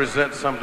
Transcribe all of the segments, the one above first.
present something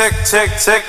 tick, tick, tick,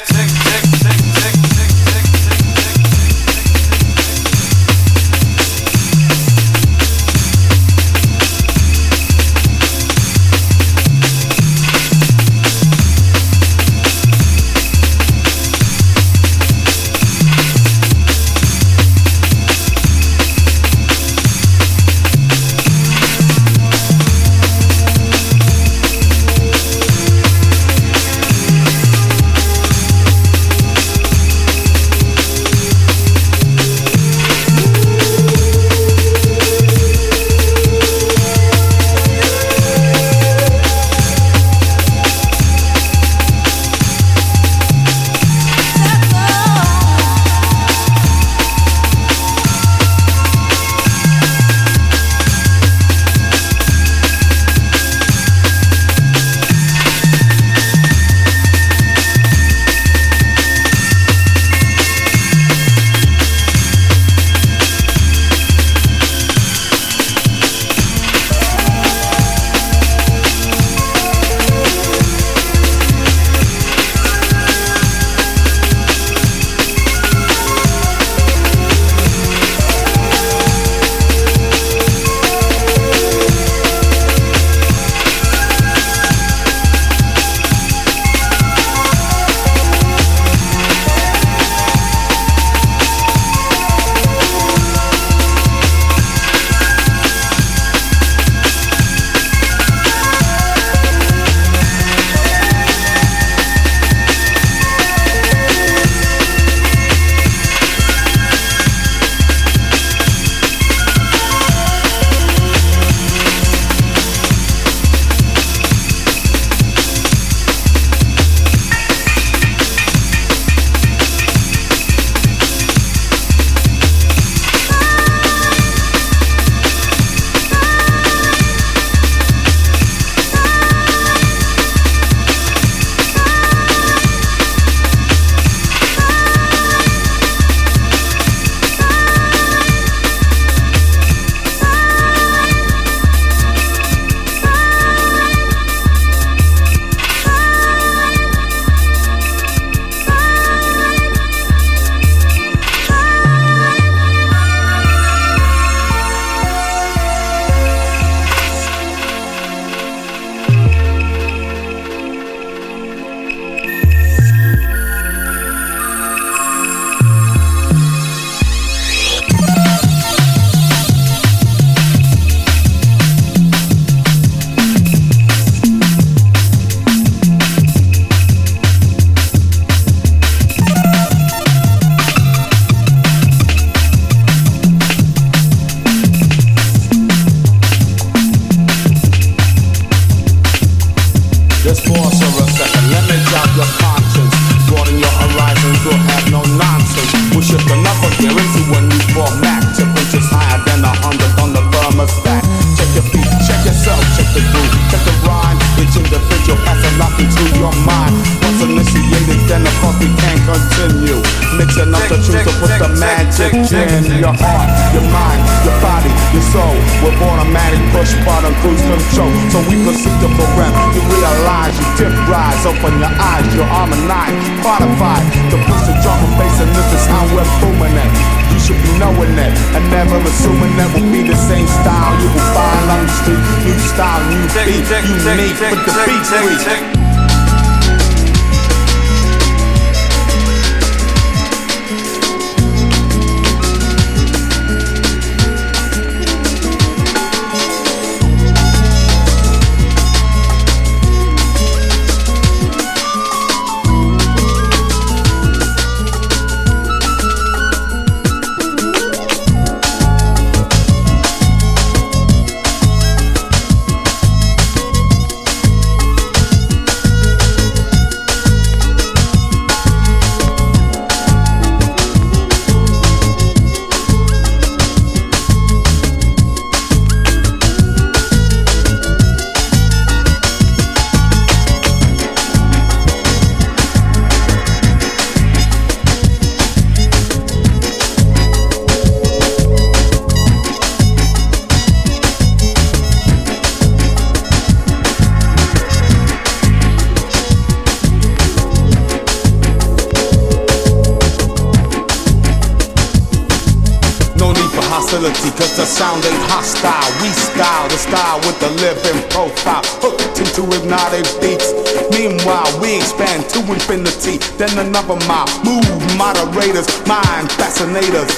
sound ain't hostile. We style the style with the living profile. Hooked into hypnotic beats. Meanwhile, we expand to infinity. Then another mile. Move moderators, mind fascinators.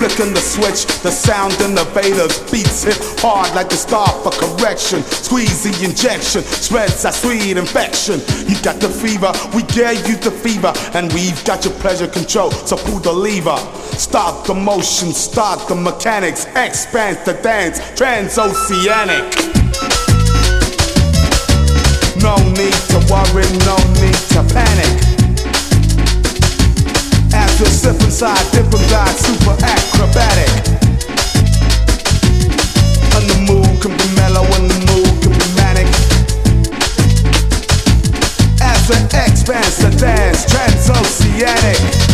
Flicking the switch, the sound innovators. Beats hit hard like the star for correction. Squeeze the injection, spreads that sweet infection. You got the fever, we gave you the fever, and we've got your pleasure control. So pull the lever, start the motion, start the mechanics, expand the dance, transoceanic. No need to worry, no need to panic. We slip inside, dip and super acrobatic. And the mood can be mellow, and the mood can be manic. As we expand the dance, transoceanic.